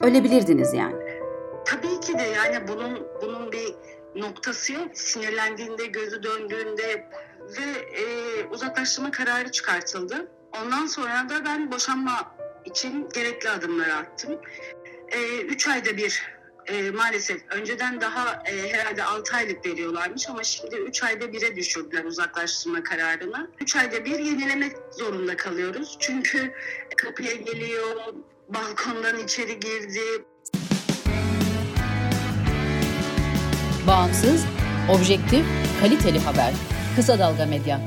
Ölebilirdiniz yani. Tabii ki de yani bunun bunun bir noktası yok. Sinirlendiğinde, gözü döndüğünde ve e, uzaklaştırma kararı çıkartıldı. Ondan sonra da ben boşanma için gerekli adımları attım. E, üç ayda bir e, maalesef önceden daha e, herhalde 6 aylık veriyorlarmış ama şimdi 3 ayda bire düşürdüler uzaklaştırma kararını. 3 ayda bir yenilemek zorunda kalıyoruz. Çünkü kapıya geliyor, balkondan içeri girdi. Bağımsız, objektif, kaliteli haber. Kısa Dalga Medya.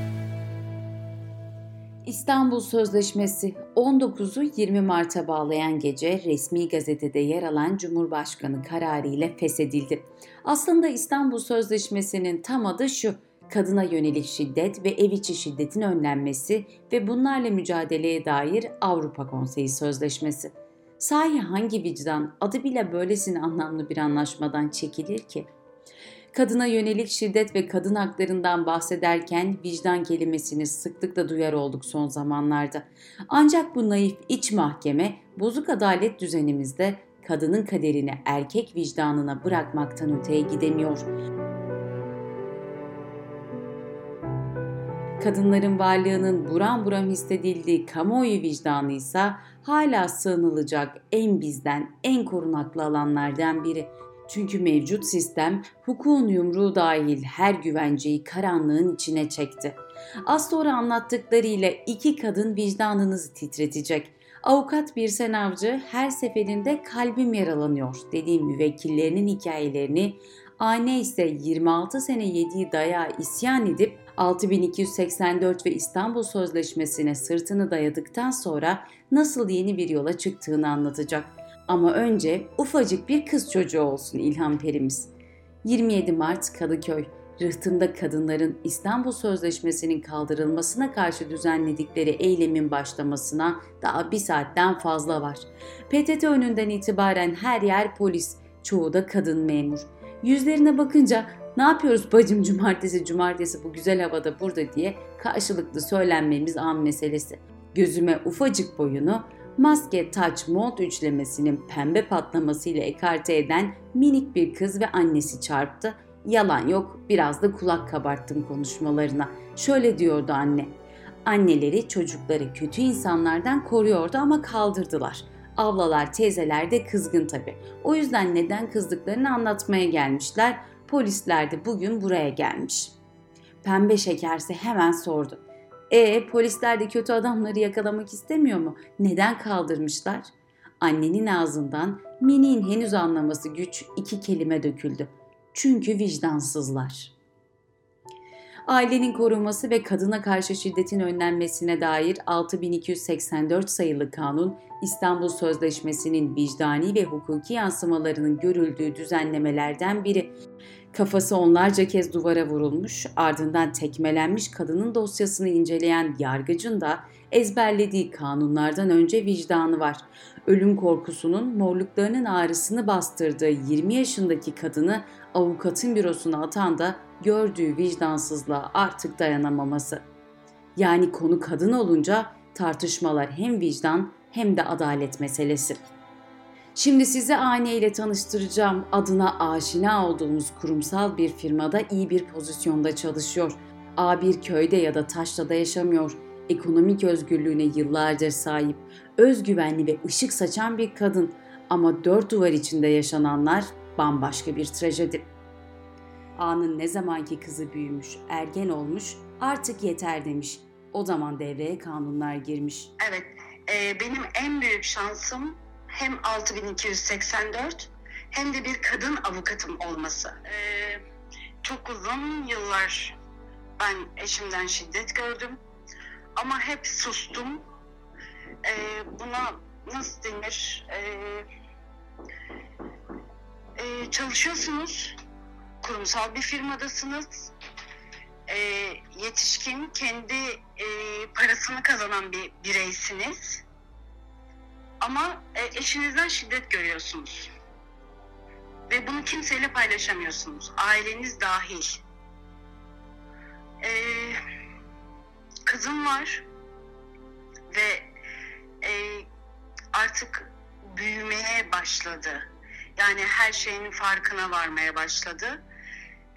İstanbul Sözleşmesi 19'u 20 Mart'a bağlayan gece resmi gazetede yer alan Cumhurbaşkanı kararı ile feshedildi. Aslında İstanbul Sözleşmesi'nin tam adı şu, kadına yönelik şiddet ve ev içi şiddetin önlenmesi ve bunlarla mücadeleye dair Avrupa Konseyi Sözleşmesi. Sahi hangi vicdan adı bile böylesine anlamlı bir anlaşmadan çekilir ki? kadına yönelik şiddet ve kadın haklarından bahsederken vicdan kelimesini sıklıkla duyar olduk son zamanlarda. Ancak bu naif iç mahkeme bozuk adalet düzenimizde kadının kaderini erkek vicdanına bırakmaktan öteye gidemiyor. Kadınların varlığının buram buram hissedildiği kamuoyu vicdanı ise hala sığınılacak en bizden en korunaklı alanlardan biri. Çünkü mevcut sistem hukukun yumruğu dahil her güvenceyi karanlığın içine çekti. Az sonra anlattıklarıyla iki kadın vicdanınızı titretecek. Avukat bir senavcı her seferinde kalbim yaralanıyor dediğim müvekkillerinin hikayelerini, anne ise 26 sene yediği dayağı isyan edip 6284 ve İstanbul Sözleşmesi'ne sırtını dayadıktan sonra nasıl yeni bir yola çıktığını anlatacak. Ama önce ufacık bir kız çocuğu olsun İlham Perimiz. 27 Mart Kadıköy, rıhtımda kadınların İstanbul Sözleşmesi'nin kaldırılmasına karşı düzenledikleri eylemin başlamasına daha bir saatten fazla var. PTT önünden itibaren her yer polis, çoğu da kadın memur. Yüzlerine bakınca ne yapıyoruz bacım cumartesi cumartesi bu güzel havada burada diye karşılıklı söylenmemiz an meselesi. Gözüme ufacık boyunu, maske taç mont üçlemesinin pembe patlamasıyla ekarte eden minik bir kız ve annesi çarptı. Yalan yok biraz da kulak kabarttım konuşmalarına. Şöyle diyordu anne. Anneleri çocukları kötü insanlardan koruyordu ama kaldırdılar. Ablalar, teyzeler de kızgın tabi. O yüzden neden kızdıklarını anlatmaya gelmişler. Polisler de bugün buraya gelmiş. Pembe şekerse hemen sordu. E polisler de kötü adamları yakalamak istemiyor mu? Neden kaldırmışlar? Annenin ağzından Mini'nin henüz anlaması güç iki kelime döküldü. Çünkü vicdansızlar. Ailenin korunması ve kadına karşı şiddetin önlenmesine dair 6284 sayılı kanun İstanbul Sözleşmesi'nin vicdani ve hukuki yansımalarının görüldüğü düzenlemelerden biri. Kafası onlarca kez duvara vurulmuş, ardından tekmelenmiş kadının dosyasını inceleyen yargıcın da ezberlediği kanunlardan önce vicdanı var. Ölüm korkusunun morluklarının ağrısını bastırdığı 20 yaşındaki kadını avukatın bürosuna atan da gördüğü vicdansızlığa artık dayanamaması. Yani konu kadın olunca tartışmalar hem vicdan hem de adalet meselesi. Şimdi size Ane ile tanıştıracağım. Adına aşina olduğumuz kurumsal bir firmada iyi bir pozisyonda çalışıyor. A bir köyde ya da taşrada yaşamıyor. Ekonomik özgürlüğüne yıllardır sahip, özgüvenli ve ışık saçan bir kadın. Ama dört duvar içinde yaşananlar bambaşka bir trajedi. A'nın ne zamanki kızı büyümüş, ergen olmuş, artık yeter demiş. O zaman devreye kanunlar girmiş. Evet, e, benim en büyük şansım hem 6284 hem de bir kadın avukatım olması. Ee, çok uzun yıllar ben eşimden şiddet gördüm ama hep sustum. Ee, buna nasıl denir? Ee, e, çalışıyorsunuz, kurumsal bir firmadasınız, e, yetişkin, kendi e, parasını kazanan bir bireysiniz ama e, eşinizden şiddet görüyorsunuz. Ve bunu kimseyle paylaşamıyorsunuz. Aileniz dahil. Ee, kızım var ve e, artık büyümeye başladı. Yani her şeyin farkına varmaya başladı.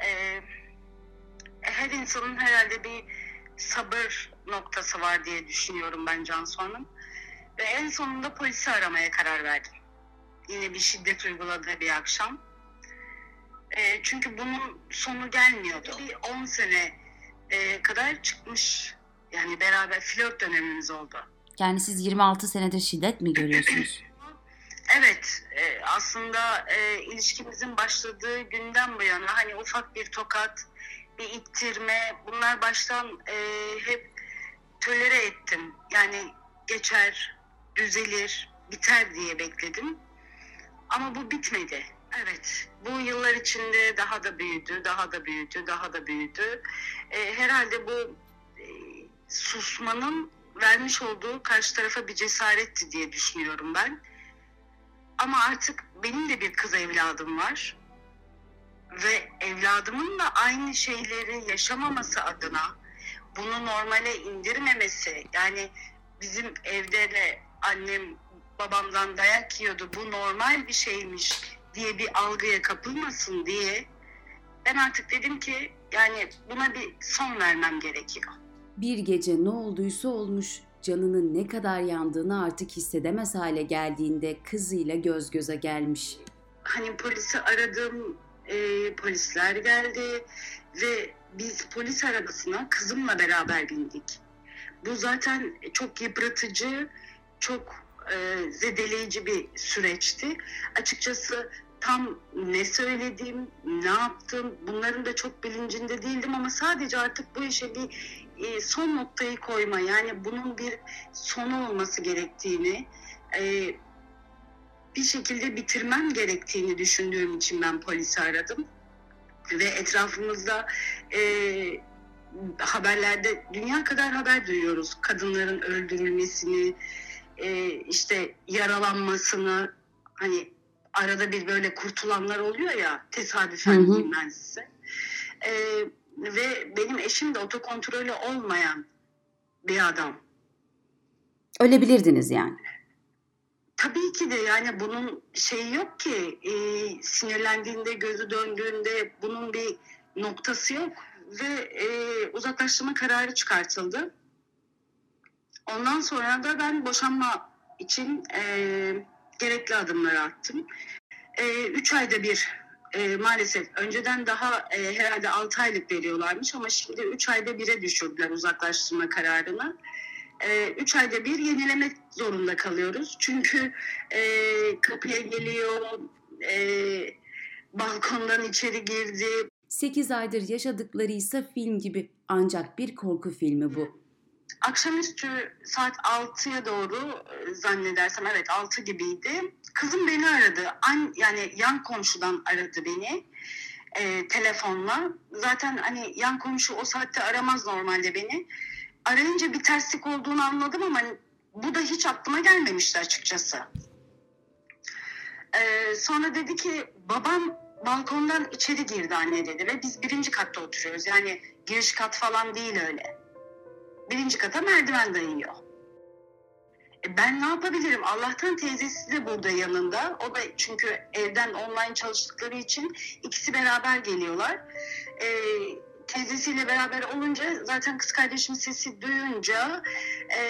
Ee, her insanın herhalde bir sabır noktası var diye düşünüyorum ben Cansu Hanım. Ve en sonunda polisi aramaya karar verdim. Yine bir şiddet uyguladığı bir akşam. E, çünkü bunun sonu gelmiyordu. Bir 10 sene e, kadar çıkmış. Yani beraber flört dönemimiz oldu. Yani siz 26 senedir şiddet mi görüyorsunuz? Evet, e, aslında e, ilişkimizin başladığı günden bu yana hani ufak bir tokat, bir ittirme bunlar baştan e, hep tölere ettim. Yani geçer, düzelir, biter diye bekledim. Ama bu bitmedi. Evet, bu yıllar içinde daha da büyüdü, daha da büyüdü, daha da büyüdü. E, herhalde bu e, susmanın vermiş olduğu karşı tarafa bir cesaretti diye düşünüyorum ben. Ama artık benim de bir kız evladım var. Ve evladımın da aynı şeyleri yaşamaması adına bunu normale indirmemesi yani bizim evde de annem babamdan dayak yiyordu bu normal bir şeymiş diye bir algıya kapılmasın diye ben artık dedim ki yani buna bir son vermem gerekiyor. Bir gece ne olduysa olmuş canının ne kadar yandığını artık hissedemez hale geldiğinde kızıyla göz göze gelmiş. Hani polisi aradım, e, polisler geldi ve biz polis arabasına kızımla beraber bindik. Bu zaten çok yıpratıcı, çok e, zedeleyici bir süreçti. Açıkçası tam ne söyledim, ne yaptım bunların da çok bilincinde değildim ama sadece artık bu işe bir e, son noktayı koyma yani bunun bir sonu olması gerektiğini e, bir şekilde bitirmem gerektiğini düşündüğüm için ben polisi aradım ve etrafımızda e, haberlerde dünya kadar haber duyuyoruz kadınların öldürülmesini e, işte yaralanmasını hani arada bir böyle kurtulanlar oluyor ya tesadüfen hı hı. diyeyim ben size. E, ve benim eşim de otokontrolü olmayan bir adam. Ölebilirdiniz yani. Tabii ki de yani bunun şeyi yok ki e, sinirlendiğinde gözü döndüğünde bunun bir noktası yok ve e, uzaklaştırma kararı çıkartıldı. Ondan sonra da ben boşanma için e, gerekli adımları attım. E, üç ayda bir e, maalesef önceden daha e, herhalde 6 aylık veriyorlarmış ama şimdi 3 ayda bire düşürdüler uzaklaştırma kararını. 3 e, ayda bir yenilemek zorunda kalıyoruz. Çünkü e, kapıya geliyor, e, balkondan içeri girdi. 8 aydır yaşadıkları ise film gibi ancak bir korku filmi bu. Akşamüstü saat 6'ya doğru e, zannedersem evet 6 gibiydi. Kızım beni aradı. An, yani yan komşudan aradı beni e, telefonla. Zaten hani yan komşu o saatte aramaz normalde beni. Arayınca bir terslik olduğunu anladım ama bu da hiç aklıma gelmemişti açıkçası. E, sonra dedi ki babam balkondan içeri girdi anne dedi ve biz birinci katta oturuyoruz. Yani giriş kat falan değil öyle birinci kata merdiven dayıyor. E ben ne yapabilirim? Allah'tan teyzesi de burada yanında. O da çünkü evden online çalıştıkları için ikisi beraber geliyorlar. E, teyzesiyle beraber olunca zaten kız kardeşim sesi duyunca e,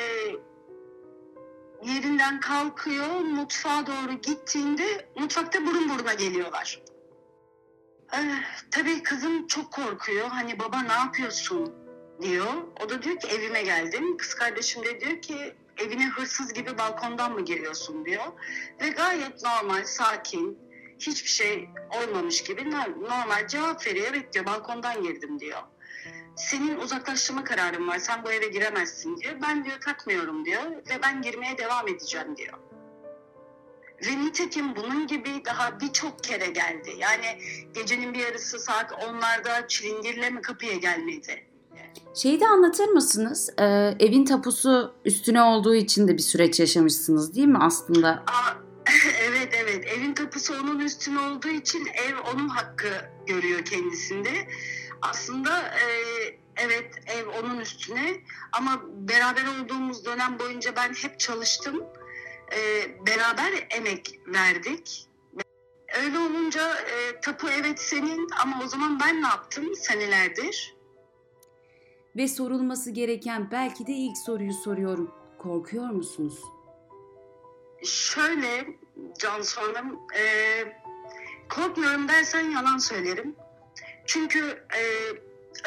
yerinden kalkıyor mutfağa doğru gittiğinde mutfakta burun buruna geliyorlar. Ee, tabii kızım çok korkuyor. Hani baba ne yapıyorsun? Diyor. O da diyor ki evime geldim. Kız kardeşim de diyor ki evine hırsız gibi balkondan mı giriyorsun diyor. Ve gayet normal, sakin, hiçbir şey olmamış gibi normal cevap veriyor. Evet diyor balkondan girdim diyor. Senin uzaklaştırma kararın var. Sen bu eve giremezsin diyor. Ben diyor takmıyorum diyor. Ve ben girmeye devam edeceğim diyor. Ve nitekim bunun gibi daha birçok kere geldi. Yani gecenin bir yarısı saat 10'larda çilindirle mi kapıya gelmedi Şeyi de anlatır mısınız? Ee, evin tapusu üstüne olduğu için de bir süreç yaşamışsınız değil mi aslında? Aa, evet evet evin tapusu onun üstüne olduğu için ev onun hakkı görüyor kendisinde. Aslında e, evet ev onun üstüne ama beraber olduğumuz dönem boyunca ben hep çalıştım e, beraber emek verdik. Öyle olunca e, tapu evet senin ama o zaman ben ne yaptım senelerdir? Ve sorulması gereken belki de ilk soruyu soruyorum. Korkuyor musunuz? Şöyle Cansu Hanım, e, korkmuyorum dersen yalan söylerim. Çünkü e,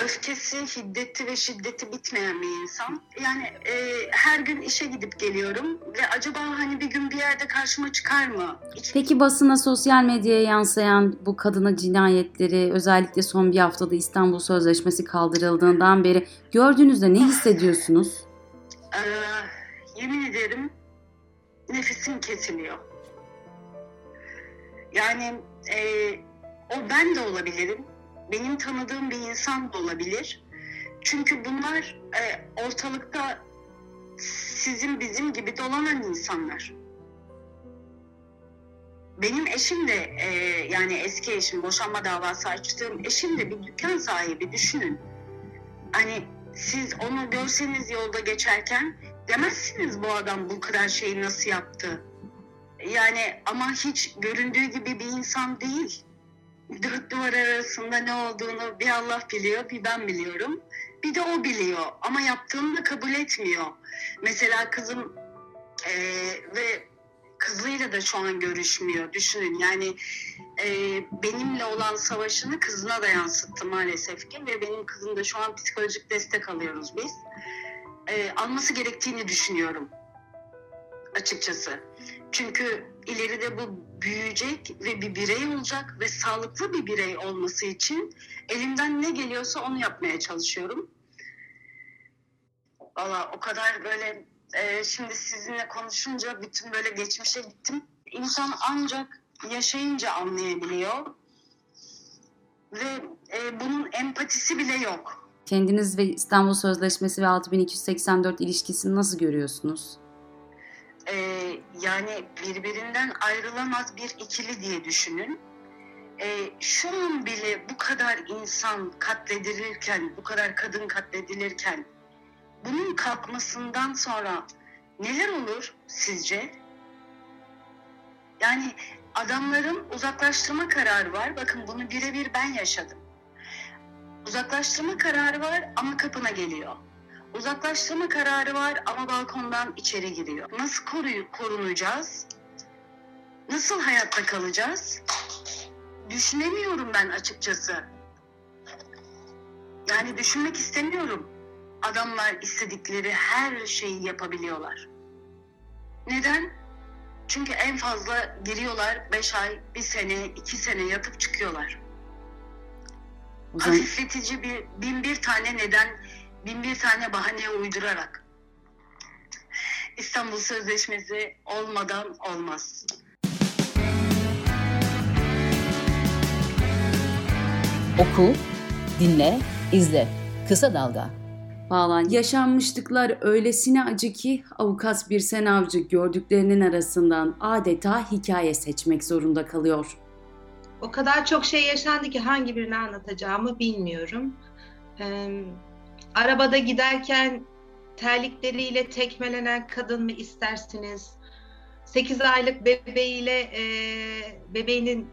öfkesi, hiddeti ve şiddeti bitmeyen bir insan. Yani e, her gün işe gidip geliyorum ve acaba hani bir gün bir yerde karşıma çıkar mı? Hiç Peki basına, sosyal medyaya yansıyan bu kadına cinayetleri özellikle son bir haftada İstanbul Sözleşmesi kaldırıldığından beri gördüğünüzde ne hissediyorsunuz? Ee, yemin ederim nefesim kesiliyor. Yani e, o ben de olabilirim. Benim tanıdığım bir insan da olabilir. Çünkü bunlar e, ortalıkta sizin bizim gibi dolanan insanlar. Benim eşim de e, yani eski eşim boşanma davası açtığım eşim de bir dükkan sahibi düşünün. Hani siz onu görseniz yolda geçerken demezsiniz bu adam bu kadar şeyi nasıl yaptı. Yani ama hiç göründüğü gibi bir insan değil. Dört duvar arasında ne olduğunu bir Allah biliyor, bir ben biliyorum. Bir de o biliyor ama yaptığını kabul etmiyor. Mesela kızım eee, ve kızıyla da şu an görüşmüyor. Düşünün yani eee, benimle olan savaşını kızına da yansıttı maalesef ki ve benim kızım da şu an psikolojik destek alıyoruz biz. Eee, alması gerektiğini düşünüyorum açıkçası. Çünkü ileride bu büyüyecek ve bir birey olacak ve sağlıklı bir birey olması için elimden ne geliyorsa onu yapmaya çalışıyorum. Valla o kadar böyle e, şimdi sizinle konuşunca bütün böyle geçmişe gittim. İnsan ancak yaşayınca anlayabiliyor. Ve e, bunun empatisi bile yok. Kendiniz ve İstanbul Sözleşmesi ve 6284 ilişkisini nasıl görüyorsunuz? Ee, yani birbirinden ayrılamaz bir ikili diye düşünün. Ee, şu an bile bu kadar insan katledilirken, bu kadar kadın katledilirken bunun kalkmasından sonra neler olur sizce? Yani adamların uzaklaştırma kararı var. Bakın bunu birebir ben yaşadım. Uzaklaştırma kararı var ama kapına geliyor. Uzaklaştırma kararı var ama balkondan içeri giriyor. Nasıl koruyu korunacağız? Nasıl hayatta kalacağız? Düşünemiyorum ben açıkçası. Yani düşünmek istemiyorum. Adamlar istedikleri her şeyi yapabiliyorlar. Neden? Çünkü en fazla giriyorlar 5 ay, 1 sene, 2 sene yatıp çıkıyorlar. Hafifletici bir bin bir tane neden bin bir tane bahane uydurarak. İstanbul Sözleşmesi olmadan olmaz. Oku, dinle, izle. Kısa Dalga. bağlan. Yaşanmışlıklar öylesine acı ki avukat bir senavcı gördüklerinin arasından adeta hikaye seçmek zorunda kalıyor. O kadar çok şey yaşandı ki hangi birini anlatacağımı bilmiyorum. Ee, arabada giderken terlikleriyle tekmelenen kadın mı istersiniz? 8 aylık bebeğiyle e, bebeğinin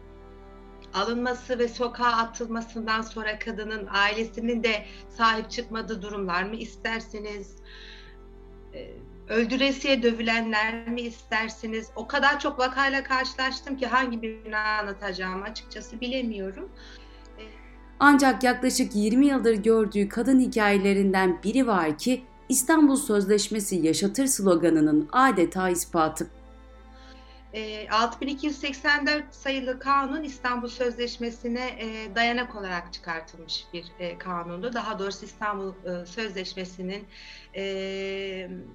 alınması ve sokağa atılmasından sonra kadının ailesinin de sahip çıkmadığı durumlar mı istersiniz? Ee, öldüresiye dövülenler mi istersiniz? O kadar çok vakayla karşılaştım ki hangi birini anlatacağımı açıkçası bilemiyorum. Ancak yaklaşık 20 yıldır gördüğü kadın hikayelerinden biri var ki İstanbul Sözleşmesi yaşatır sloganının adeta ispatı. E, 6284 sayılı kanun İstanbul Sözleşmesi'ne e, dayanak olarak çıkartılmış bir e, kanundu. Daha doğrusu İstanbul e, Sözleşmesi'nin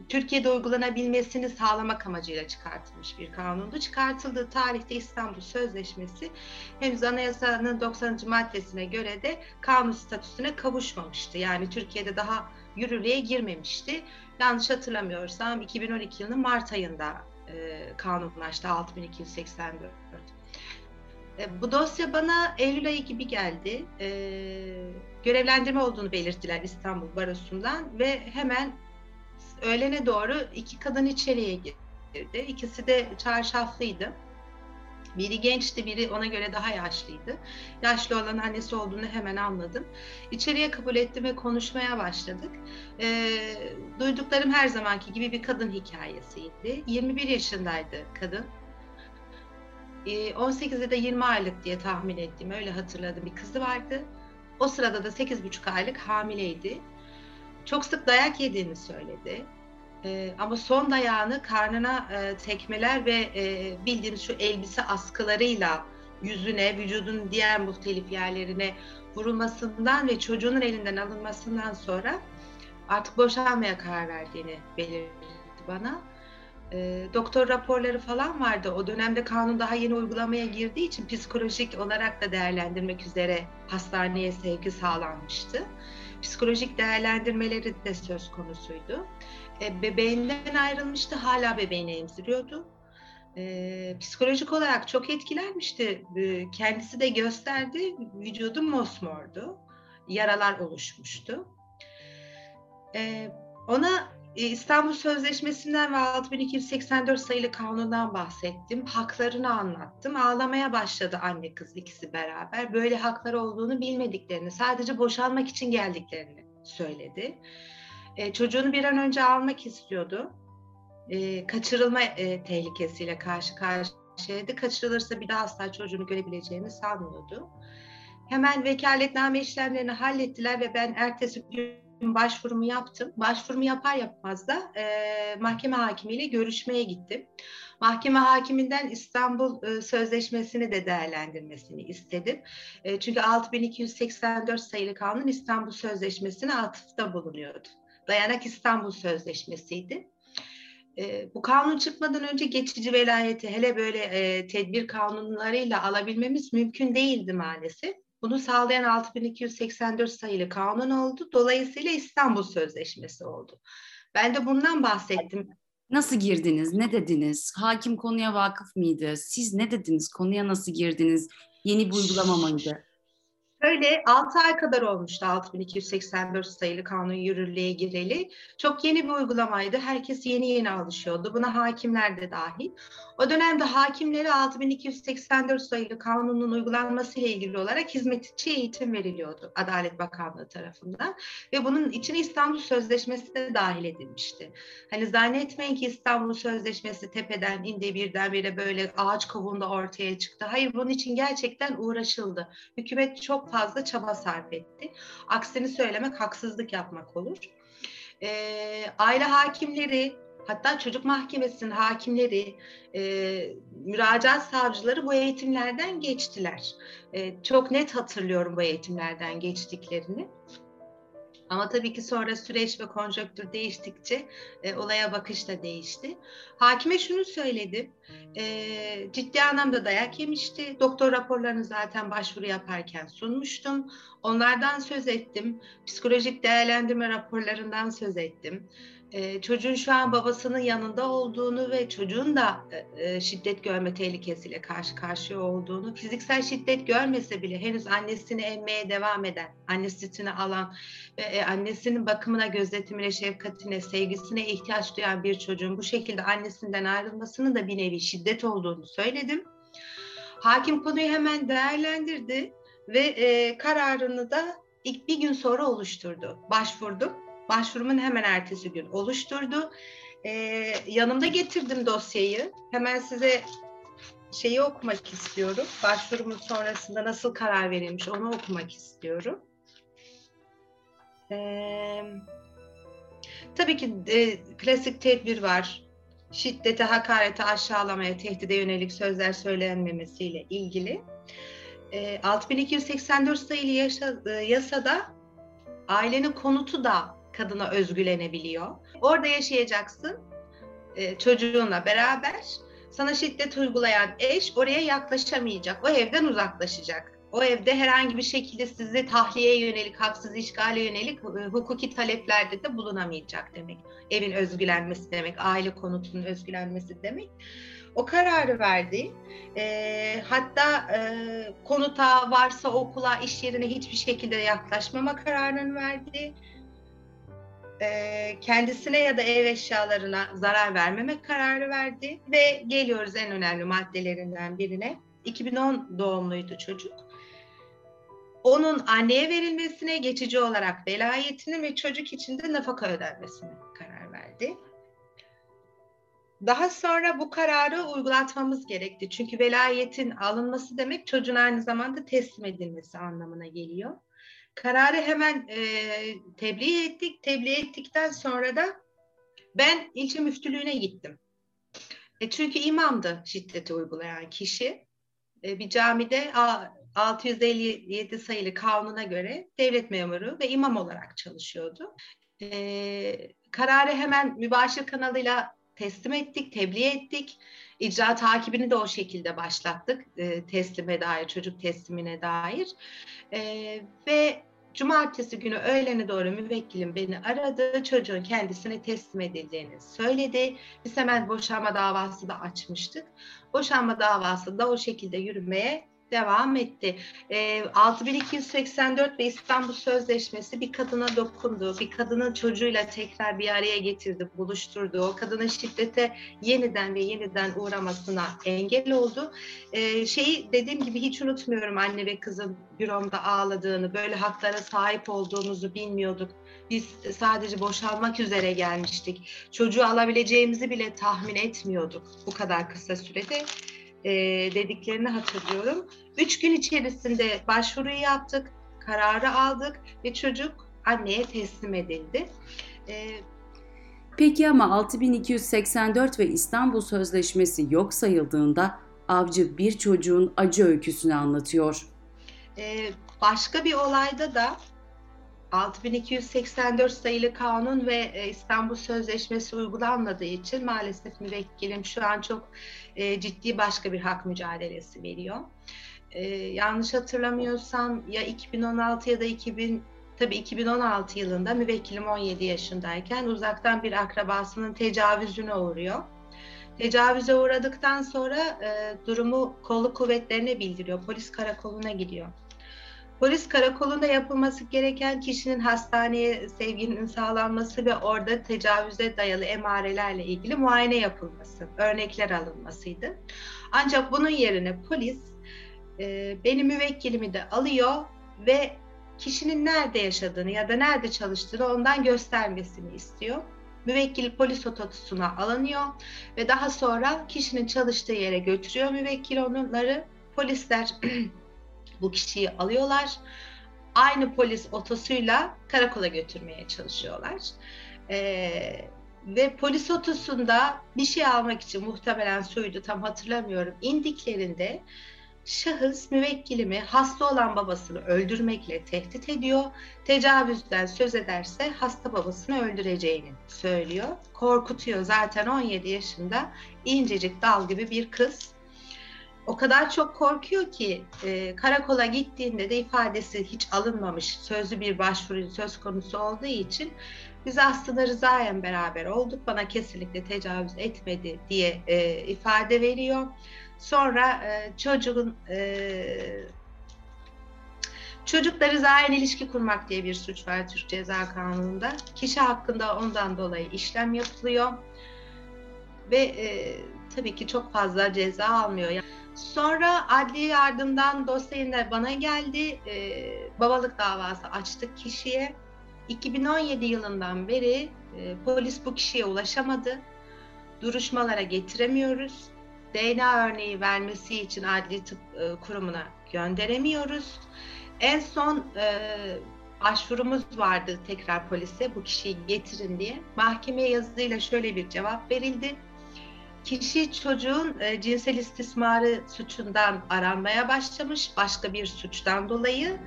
Türkiye'de uygulanabilmesini sağlamak amacıyla çıkartılmış bir kanundu. Çıkartıldığı tarihte İstanbul Sözleşmesi henüz anayasanın 90. maddesine göre de kanun statüsüne kavuşmamıştı. Yani Türkiye'de daha yürürlüğe girmemişti. Yanlış hatırlamıyorsam 2012 yılının Mart ayında e, kanunlaştı 6284. E, bu dosya bana Eylül ayı gibi geldi. E, görevlendirme olduğunu belirttiler İstanbul Barosu'ndan ve hemen öğlene doğru iki kadın içeriye girdi. İkisi de çarşaflıydı. Biri gençti, biri ona göre daha yaşlıydı. Yaşlı olan annesi olduğunu hemen anladım. İçeriye kabul ettim ve konuşmaya başladık. E, duyduklarım her zamanki gibi bir kadın hikayesiydi. 21 yaşındaydı kadın. E, 18'de de 20 aylık diye tahmin ettim. Öyle hatırladım. Bir kızı vardı. O sırada da 8,5 aylık hamileydi. Çok sık dayak yediğini söyledi. E, ama son dayağını karnına e, tekmeler ve e, bildiğiniz şu elbise askılarıyla yüzüne, vücudun diğer muhtelif yerlerine vurulmasından ve çocuğunun elinden alınmasından sonra artık boşanmaya karar verdiğini belirtti bana. E, doktor raporları falan vardı. O dönemde kanun daha yeni uygulamaya girdiği için psikolojik olarak da değerlendirmek üzere hastaneye sevki sağlanmıştı. Psikolojik değerlendirmeleri de söz konusuydu. E, bebeğinden ayrılmıştı, hala bebeğini emziriyordu. E, psikolojik olarak çok etkilenmişti. E, kendisi de gösterdi, vücudu mosmordu. Yaralar oluşmuştu. E, ona e, İstanbul Sözleşmesi'nden ve 6284 sayılı kanundan bahsettim. Haklarını anlattım. Ağlamaya başladı anne kız ikisi beraber. Böyle hakları olduğunu bilmediklerini, sadece boşanmak için geldiklerini söyledi. E, çocuğunu bir an önce almak istiyordu. E, kaçırılma e, tehlikesiyle karşı karşıyaydı. Kaçırılırsa bir daha asla çocuğunu görebileceğini sanmıyordu. Hemen vekaletname işlemlerini hallettiler ve ben ertesi gün başvurumu yaptım. Başvurumu yapar yapmaz da e, mahkeme hakimiyle görüşmeye gittim. Mahkeme hakiminden İstanbul e, Sözleşmesi'ni de değerlendirmesini istedim. E, çünkü 6284 sayılı kanun İstanbul Sözleşmesi'ne atıfta bulunuyordu. Dayanak İstanbul Sözleşmesi'ydi. E, bu kanun çıkmadan önce geçici velayeti hele böyle e, tedbir kanunlarıyla alabilmemiz mümkün değildi maalesef. Bunu sağlayan 6284 sayılı kanun oldu. Dolayısıyla İstanbul Sözleşmesi oldu. Ben de bundan bahsettim. Nasıl girdiniz? Ne dediniz? Hakim konuya vakıf mıydı? Siz ne dediniz? Konuya nasıl girdiniz? Yeni bir uygulama mıydı? Öyle 6 ay kadar olmuştu 6284 sayılı kanun yürürlüğe gireli. Çok yeni bir uygulamaydı. Herkes yeni yeni alışıyordu. Buna hakimler de dahil. O dönemde hakimlere 6284 sayılı kanunun uygulanması ile ilgili olarak hizmetçi eğitim veriliyordu Adalet Bakanlığı tarafından. Ve bunun içine İstanbul Sözleşmesi de dahil edilmişti. Hani zannetmeyin ki İstanbul Sözleşmesi tepeden indi birdenbire böyle ağaç kovuğunda ortaya çıktı. Hayır bunun için gerçekten uğraşıldı. Hükümet çok fazla çaba sarf etti. Aksini söylemek haksızlık yapmak olur. E, aile hakimleri, hatta çocuk mahkemesinin hakimleri, e, müracaat savcıları bu eğitimlerden geçtiler. E, çok net hatırlıyorum bu eğitimlerden geçtiklerini. Ama tabii ki sonra süreç ve konjonktür değiştikçe e, olaya bakış da değişti. Hakime şunu söyledim, e, ciddi anlamda dayak yemişti. Doktor raporlarını zaten başvuru yaparken sunmuştum. Onlardan söz ettim. Psikolojik değerlendirme raporlarından söz ettim e, çocuğun şu an babasının yanında olduğunu ve çocuğun da e, şiddet görme tehlikesiyle karşı karşıya olduğunu, fiziksel şiddet görmese bile henüz annesini emmeye devam eden, anne sütünü alan ve e, annesinin bakımına, gözetimine, şefkatine, sevgisine ihtiyaç duyan bir çocuğun bu şekilde annesinden ayrılmasının da bir nevi şiddet olduğunu söyledim. Hakim konuyu hemen değerlendirdi ve e, kararını da ilk bir gün sonra oluşturdu. Başvurdum başvurumun hemen ertesi gün oluşturdu. Ee, yanımda getirdim dosyayı. Hemen size şeyi okumak istiyorum. Başvurumun sonrasında nasıl karar verilmiş onu okumak istiyorum. Ee, tabii ki e, klasik tedbir var. Şiddete, hakarete, aşağılamaya, tehdide yönelik sözler söylenmemesiyle ilgili. E, 6284 sayılı yaşa, e, yasada ailenin konutu da kadına özgülenebiliyor. Orada yaşayacaksın e, çocuğunla beraber. Sana şiddet uygulayan eş oraya yaklaşamayacak. O evden uzaklaşacak. O evde herhangi bir şekilde sizi tahliyeye yönelik, haksız işgale yönelik e, hukuki taleplerde de bulunamayacak demek. Evin özgülenmesi demek, aile konutunun özgülenmesi demek. O kararı verdi. E, hatta e, konuta varsa okula, iş yerine hiçbir şekilde yaklaşmama kararını verdi e, kendisine ya da ev eşyalarına zarar vermeme kararı verdi ve geliyoruz en önemli maddelerinden birine. 2010 doğumluydu çocuk. Onun anneye verilmesine geçici olarak velayetini ve çocuk için de nafaka ödenmesine karar verdi. Daha sonra bu kararı uygulatmamız gerekti. Çünkü velayetin alınması demek çocuğun aynı zamanda teslim edilmesi anlamına geliyor. Kararı hemen e, tebliğ ettik. Tebliğ ettikten sonra da ben ilçe müftülüğüne gittim. E, çünkü imamdı şiddeti uygulayan kişi. E, bir camide a, 657 sayılı kanuna göre devlet memuru ve imam olarak çalışıyordu. E, kararı hemen mübaşir kanalıyla teslim ettik, tebliğ ettik. İcra takibini de o şekilde başlattık. E, teslime dair, çocuk teslimine dair. E, ve cumartesi günü öğlene doğru müvekkilim beni aradı. Çocuğun kendisine teslim edildiğini söyledi. Biz hemen boşanma davası da açmıştık. Boşanma davası da o şekilde yürümeye devam etti. E, 6284 ve İstanbul Sözleşmesi bir kadına dokundu, bir kadının çocuğuyla tekrar bir araya getirdi, buluşturdu. O kadının şiddete yeniden ve yeniden uğramasına engel oldu. E, şeyi dediğim gibi hiç unutmuyorum anne ve kızın büromda ağladığını, böyle haklara sahip olduğumuzu bilmiyorduk. Biz sadece boşalmak üzere gelmiştik. Çocuğu alabileceğimizi bile tahmin etmiyorduk bu kadar kısa sürede e, dediklerini hatırlıyorum. Üç gün içerisinde başvuruyu yaptık, kararı aldık ve çocuk anneye teslim edildi. E, Peki ama 6284 ve İstanbul Sözleşmesi yok sayıldığında avcı bir çocuğun acı öyküsünü anlatıyor. E, başka bir olayda da 6284 sayılı kanun ve e, İstanbul Sözleşmesi uygulanmadığı için maalesef müvekkilim şu an çok e, ciddi başka bir hak mücadelesi veriyor. E, yanlış hatırlamıyorsam ya 2016 ya da 2000 tabii 2016 yılında müvekkilim 17 yaşındayken uzaktan bir akrabasının tecavüzüne uğruyor. Tecavüze uğradıktan sonra e, durumu kolluk kuvvetlerine bildiriyor. Polis karakoluna gidiyor. Polis karakolunda yapılması gereken kişinin hastaneye sevginin sağlanması ve orada tecavüze dayalı emarelerle ilgili muayene yapılması, örnekler alınmasıydı. Ancak bunun yerine polis e, benim müvekkilimi de alıyor ve kişinin nerede yaşadığını ya da nerede çalıştığını ondan göstermesini istiyor. Müvekkil polis otobüsüne alınıyor ve daha sonra kişinin çalıştığı yere götürüyor müvekkil onları. Polisler bu kişiyi alıyorlar. Aynı polis otosuyla karakola götürmeye çalışıyorlar. Ee, ve polis otosunda bir şey almak için muhtemelen suydu tam hatırlamıyorum. indiklerinde şahıs müvekkilimi hasta olan babasını öldürmekle tehdit ediyor. Tecavüzden söz ederse hasta babasını öldüreceğini söylüyor. Korkutuyor. Zaten 17 yaşında incecik dal gibi bir kız o kadar çok korkuyor ki e, karakola gittiğinde de ifadesi hiç alınmamış sözlü bir başvuru söz konusu olduğu için biz aslında rızayen beraber olduk bana kesinlikle tecavüz etmedi diye e, ifade veriyor. Sonra e, çocuğun e, çocukla rızayen ilişki kurmak diye bir suç var Türk Ceza Kanunu'nda. Kişi hakkında ondan dolayı işlem yapılıyor ve e, tabii ki çok fazla ceza almıyor. Yani Sonra adli yardımdan dosya bana geldi. Ee, babalık davası açtık kişiye. 2017 yılından beri e, polis bu kişiye ulaşamadı. Duruşmalara getiremiyoruz. DNA örneği vermesi için adli tıp e, kurumuna gönderemiyoruz. En son e, başvurumuz vardı tekrar polise bu kişiyi getirin diye. Mahkeme yazısıyla şöyle bir cevap verildi kişi çocuğun e, cinsel istismarı suçundan aranmaya başlamış başka bir suçtan dolayı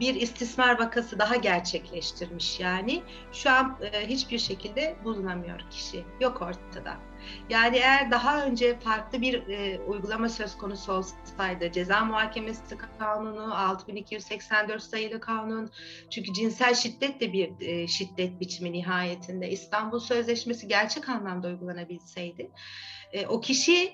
bir istismar vakası daha gerçekleştirmiş yani şu an e, hiçbir şekilde bulunamıyor kişi yok ortada. Yani eğer daha önce farklı bir e, uygulama söz konusu olsaydı ceza muhakemesi kanunu 6284 sayılı kanun çünkü cinsel şiddet de bir e, şiddet biçimi nihayetinde İstanbul Sözleşmesi gerçek anlamda uygulanabilseydi e, o kişi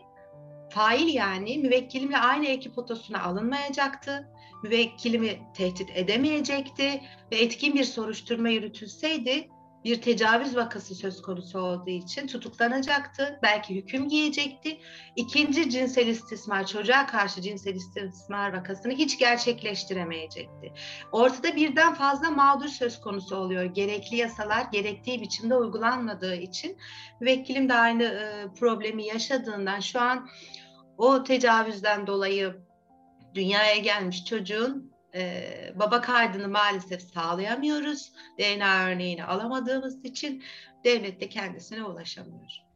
fail yani müvekkilimle aynı ekip otosuna alınmayacaktı. Müvekkilimi tehdit edemeyecekti ve etkin bir soruşturma yürütülseydi bir tecavüz vakası söz konusu olduğu için tutuklanacaktı. Belki hüküm giyecekti. İkinci cinsel istismar, çocuğa karşı cinsel istismar vakasını hiç gerçekleştiremeyecekti. Ortada birden fazla mağdur söz konusu oluyor. Gerekli yasalar gerektiği biçimde uygulanmadığı için müvekkilim de aynı e, problemi yaşadığından şu an o tecavüzden dolayı dünyaya gelmiş çocuğun baba kaydını maalesef sağlayamıyoruz. DNA örneğini alamadığımız için devlet de kendisine ulaşamıyor.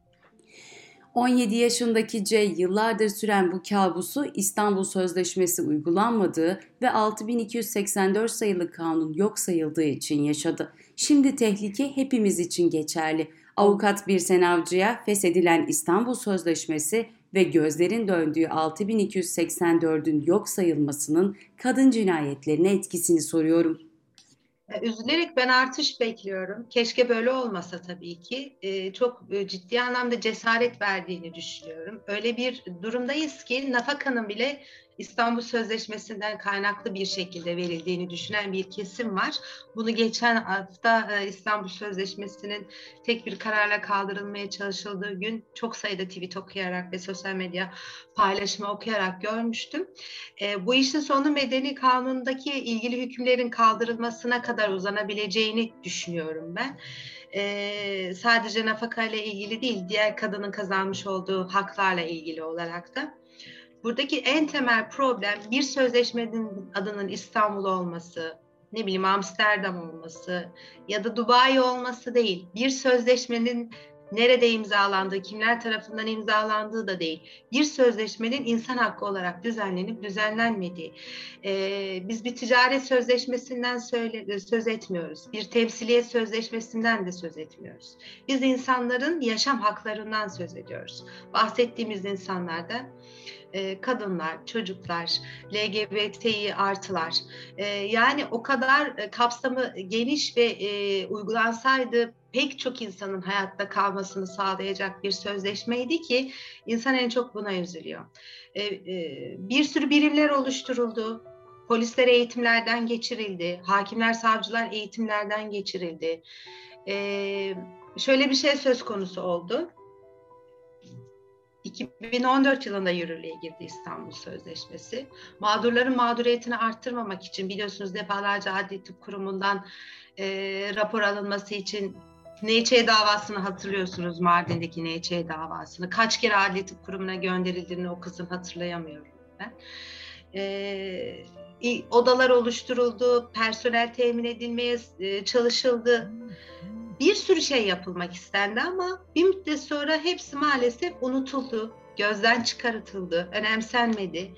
17 yaşındaki C yıllardır süren bu kabusu İstanbul Sözleşmesi uygulanmadığı ve 6284 sayılı kanun yok sayıldığı için yaşadı. Şimdi tehlike hepimiz için geçerli. Avukat bir senavcıya feshedilen İstanbul Sözleşmesi ve gözlerin döndüğü 6284'ün yok sayılmasının kadın cinayetlerine etkisini soruyorum. Üzülerek ben artış bekliyorum. Keşke böyle olmasa tabii ki. Ee, çok e, ciddi anlamda cesaret verdiğini düşünüyorum. Öyle bir durumdayız ki nafakanın bile İstanbul Sözleşmesi'nden kaynaklı bir şekilde verildiğini düşünen bir kesim var. Bunu geçen hafta e, İstanbul Sözleşmesi'nin tek bir kararla kaldırılmaya çalışıldığı gün çok sayıda tweet okuyarak ve sosyal medya paylaşımı okuyarak görmüştüm. E, bu işin sonu medeni kanundaki ilgili hükümlerin kaldırılmasına kadar uzanabileceğini düşünüyorum ben. Ee, sadece nafaka ile ilgili değil, diğer kadının kazanmış olduğu haklarla ilgili olarak da. Buradaki en temel problem bir sözleşmenin adının İstanbul olması, ne bileyim Amsterdam olması ya da Dubai olması değil. Bir sözleşmenin nerede imzalandığı, kimler tarafından imzalandığı da değil. Bir sözleşmenin insan hakkı olarak düzenlenip düzenlenmediği. Ee, biz bir ticaret sözleşmesinden söyle, söz etmiyoruz. Bir temsiliye sözleşmesinden de söz etmiyoruz. Biz insanların yaşam haklarından söz ediyoruz. Bahsettiğimiz insanlarda e, kadınlar, çocuklar, LGBTİ artılar. E, yani o kadar e, kapsamı geniş ve uygulansaydı pek çok insanın hayatta kalmasını sağlayacak bir sözleşmeydi ki insan en çok buna üzülüyor. Bir sürü birimler oluşturuldu. Polisler eğitimlerden geçirildi. Hakimler, savcılar eğitimlerden geçirildi. E, şöyle bir şey söz konusu oldu 2014 yılında yürürlüğe girdi İstanbul Sözleşmesi. Mağdurların mağduriyetini arttırmamak için biliyorsunuz defalarca Adli Tıp Kurumu'ndan e, rapor alınması için NÇ davasını hatırlıyorsunuz Mardin'deki NÇ davasını. Kaç kere Adli Tıp Kurumu'na gönderildiğini o kızın hatırlayamıyorum ben. E, odalar oluşturuldu, personel temin edilmeye e, çalışıldı bir sürü şey yapılmak istendi ama bir müddet sonra hepsi maalesef unutuldu, gözden çıkartıldı, önemsenmedi.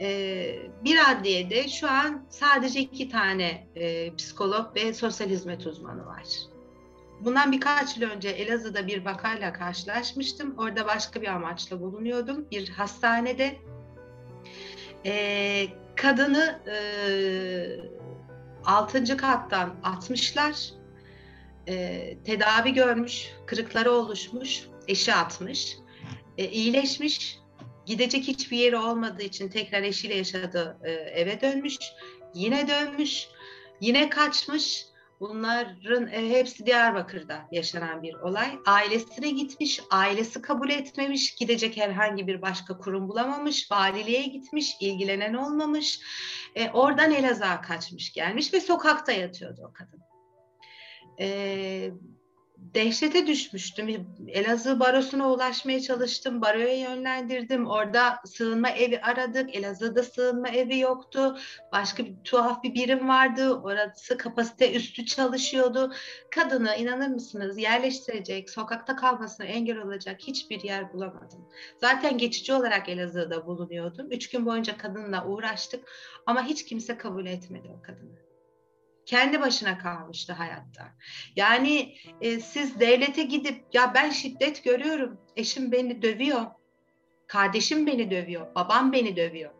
Ee, bir adliyede şu an sadece iki tane e, psikolog ve sosyal hizmet uzmanı var. Bundan birkaç yıl önce Elazığ'da bir vakayla karşılaşmıştım. Orada başka bir amaçla bulunuyordum. Bir hastanede e, kadını e, 6. kattan atmışlar e, tedavi görmüş, kırıkları oluşmuş, eşi atmış, e, iyileşmiş, gidecek hiçbir yeri olmadığı için tekrar eşiyle yaşadığı e, eve dönmüş, yine dönmüş, yine kaçmış. Bunların e, hepsi Diyarbakır'da yaşanan bir olay. Ailesine gitmiş, ailesi kabul etmemiş, gidecek herhangi bir başka kurum bulamamış, valiliğe gitmiş, ilgilenen olmamış. E, oradan Elazığ'a kaçmış gelmiş ve sokakta yatıyordu o kadın e, dehşete düşmüştüm. Elazığ Barosu'na ulaşmaya çalıştım. Baroya yönlendirdim. Orada sığınma evi aradık. Elazığ'da sığınma evi yoktu. Başka bir tuhaf bir birim vardı. Orası kapasite üstü çalışıyordu. Kadını inanır mısınız yerleştirecek, sokakta kalmasına engel olacak hiçbir yer bulamadım. Zaten geçici olarak Elazığ'da bulunuyordum. Üç gün boyunca kadınla uğraştık ama hiç kimse kabul etmedi o kadını kendi başına kalmıştı hayatta. Yani e, siz devlete gidip ya ben şiddet görüyorum, eşim beni dövüyor, kardeşim beni dövüyor, babam beni dövüyor,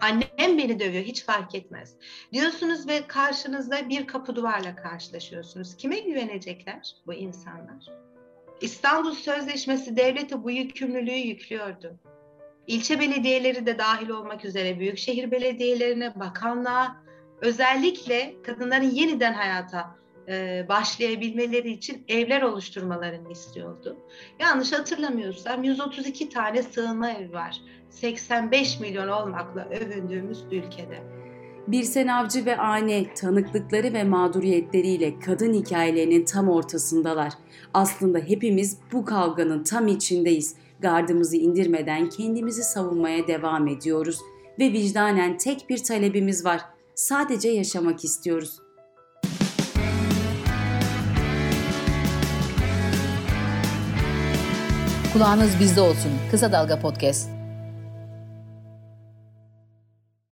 annem beni dövüyor hiç fark etmez. Diyorsunuz ve karşınızda bir kapı duvarla karşılaşıyorsunuz. Kime güvenecekler bu insanlar? İstanbul Sözleşmesi devlete bu yükümlülüğü yüklüyordu. İlçe belediyeleri de dahil olmak üzere büyükşehir belediyelerine, bakanlığa, özellikle kadınların yeniden hayata e, başlayabilmeleri için evler oluşturmalarını istiyordu. Yanlış hatırlamıyorsam 132 tane sığınma evi var. 85 milyon olmakla övündüğümüz ülkede. Birsen Avcı ve Ane tanıklıkları ve mağduriyetleriyle kadın hikayelerinin tam ortasındalar. Aslında hepimiz bu kavganın tam içindeyiz. Gardımızı indirmeden kendimizi savunmaya devam ediyoruz ve vicdanen tek bir talebimiz var. Sadece yaşamak istiyoruz. Kulağınız bizde olsun. Kısa Dalga Podcast.